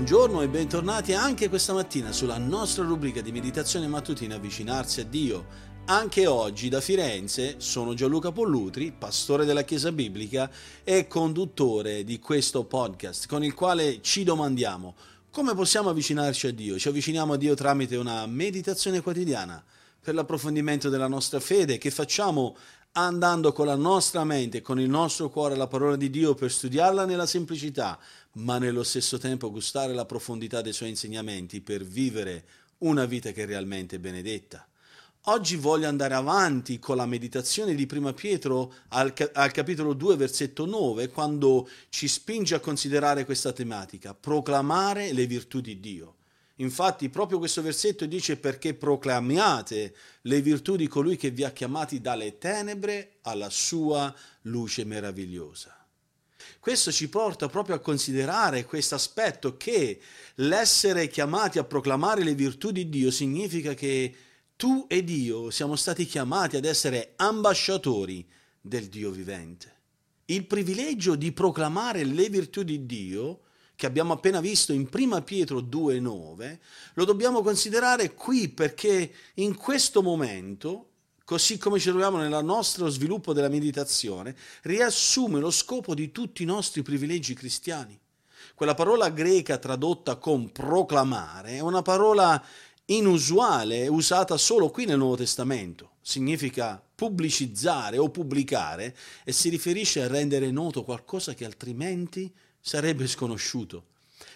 buongiorno e bentornati anche questa mattina sulla nostra rubrica di meditazione mattutina Avvicinarsi a Dio. Anche oggi da Firenze sono Gianluca Pollutri, pastore della Chiesa Biblica e conduttore di questo podcast con il quale ci domandiamo come possiamo avvicinarci a Dio. Ci avviciniamo a Dio tramite una meditazione quotidiana per l'approfondimento della nostra fede che facciamo andando con la nostra mente con il nostro cuore alla parola di Dio per studiarla nella semplicità, ma nello stesso tempo gustare la profondità dei suoi insegnamenti per vivere una vita che è realmente benedetta. Oggi voglio andare avanti con la meditazione di Prima Pietro al, al, capitolo 2, versetto 9, quando ci spinge a considerare questa tematica, proclamare le virtù di Dio. Infatti proprio questo versetto dice perché proclamiate le virtù di colui che vi ha chiamati dalle tenebre alla sua luce meravigliosa. Questo ci porta proprio a considerare questo aspetto che l'essere chiamati a proclamare le virtù di Dio significa che tu ed io siamo stati chiamati ad essere ambasciatori del Dio vivente. Il privilegio di proclamare le virtù di Dio che abbiamo appena visto in 1 Pietro 2,9, lo dobbiamo considerare qui perché in questo momento, così come ci troviamo nel nostro sviluppo della meditazione, riassume lo scopo di tutti i nostri privilegi cristiani. Quella parola greca tradotta con proclamare è una parola inusuale, usata solo qui nel Nuovo Testamento. Significa pubblicizzare o pubblicare e si riferisce a rendere noto qualcosa che altrimenti sarebbe sconosciuto.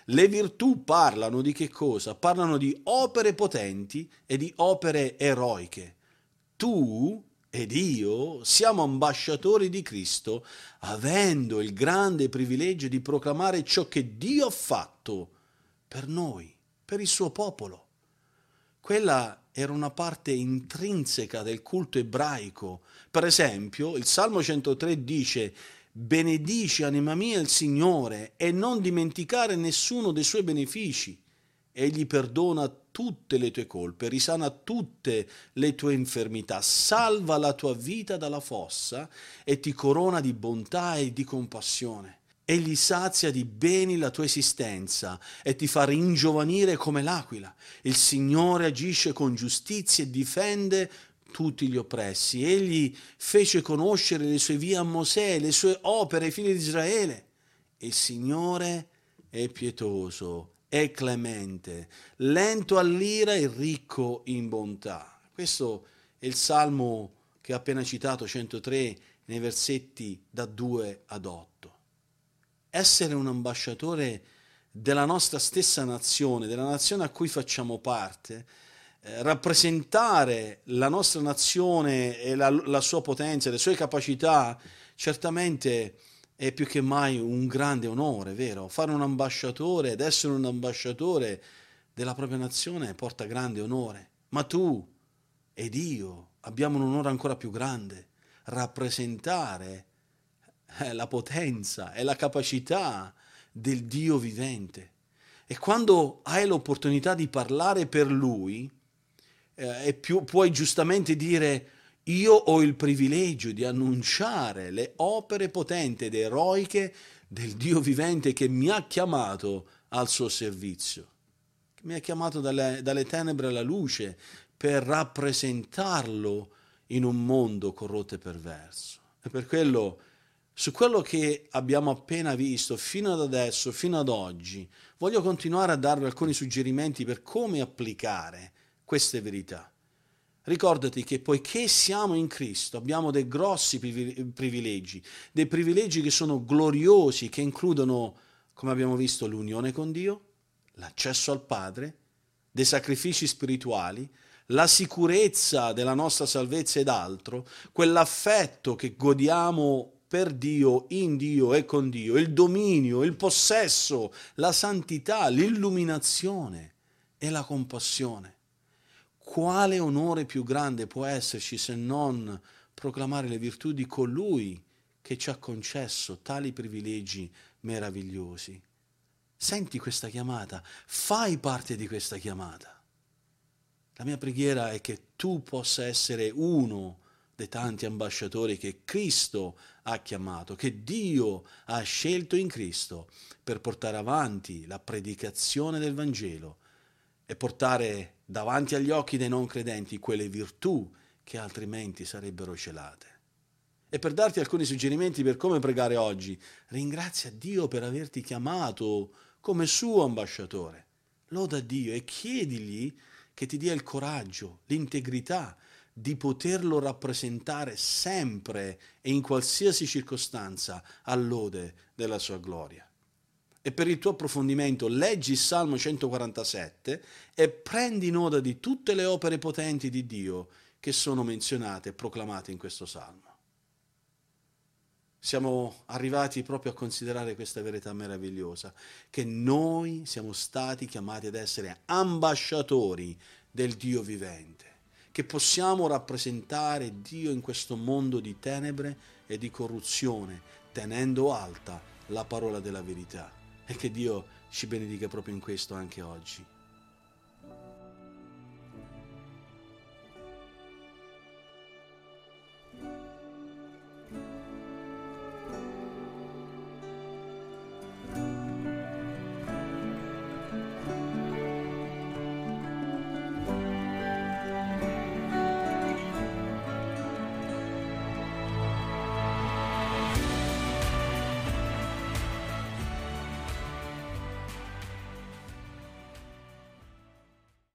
Le virtù parlano di che cosa? Parlano di opere potenti e di opere eroiche. Tu ed io siamo ambasciatori di Cristo, avendo il grande privilegio di proclamare ciò che Dio ha fatto per noi, per il suo popolo. Quella era una parte intrinseca del culto ebraico. Per esempio, il Salmo 103 dice benedici anima mia il Signore e non dimenticare nessuno dei suoi benefici. Egli perdona tutte le tue colpe, risana tutte le tue infermità, salva la tua vita dalla fossa e ti corona di bontà e di compassione. Egli sazia di beni la tua esistenza e ti fa ringiovanire come l'aquila. Il Signore agisce con giustizia e difende tutti gli oppressi. Egli fece conoscere le sue vie a Mosè, le sue opere ai figli di Israele. Il Signore è pietoso, è clemente, lento all'ira e ricco in bontà. Questo è il salmo che ho appena citato, 103, nei versetti da 2 ad 8. Essere un ambasciatore della nostra stessa nazione, della nazione a cui facciamo parte, rappresentare la nostra nazione e la, la sua potenza, le sue capacità, certamente è più che mai un grande onore, vero? Fare un ambasciatore ed essere un ambasciatore della propria nazione porta grande onore. Ma tu ed io abbiamo un onore ancora più grande, rappresentare eh, la potenza e la capacità del Dio vivente. E quando hai l'opportunità di parlare per Lui, eh, e più, puoi giustamente dire io ho il privilegio di annunciare le opere potenti ed eroiche del Dio vivente che mi ha chiamato al suo servizio, che mi ha chiamato dalle, dalle tenebre alla luce per rappresentarlo in un mondo corrotto e perverso. E per quello, su quello che abbiamo appena visto fino ad adesso, fino ad oggi, voglio continuare a darvi alcuni suggerimenti per come applicare queste verità. Ricordati che poiché siamo in Cristo abbiamo dei grossi privilegi, dei privilegi che sono gloriosi, che includono, come abbiamo visto, l'unione con Dio, l'accesso al Padre, dei sacrifici spirituali, la sicurezza della nostra salvezza ed altro, quell'affetto che godiamo per Dio, in Dio e con Dio, il dominio, il possesso, la santità, l'illuminazione e la compassione quale onore più grande può esserci se non proclamare le virtù di colui che ci ha concesso tali privilegi meravigliosi? Senti questa chiamata, fai parte di questa chiamata. La mia preghiera è che tu possa essere uno dei tanti ambasciatori che Cristo ha chiamato, che Dio ha scelto in Cristo per portare avanti la predicazione del Vangelo e portare davanti agli occhi dei non credenti quelle virtù che altrimenti sarebbero celate. E per darti alcuni suggerimenti per come pregare oggi, ringrazia Dio per averti chiamato come suo ambasciatore. Loda Dio e chiedigli che ti dia il coraggio, l'integrità di poterlo rappresentare sempre e in qualsiasi circostanza all'ode della sua gloria. E per il tuo approfondimento leggi il Salmo 147 e prendi nota di tutte le opere potenti di Dio che sono menzionate e proclamate in questo Salmo. Siamo arrivati proprio a considerare questa verità meravigliosa, che noi siamo stati chiamati ad essere ambasciatori del Dio vivente, che possiamo rappresentare Dio in questo mondo di tenebre e di corruzione, tenendo alta la parola della verità. E che Dio ci benedica proprio in questo anche oggi.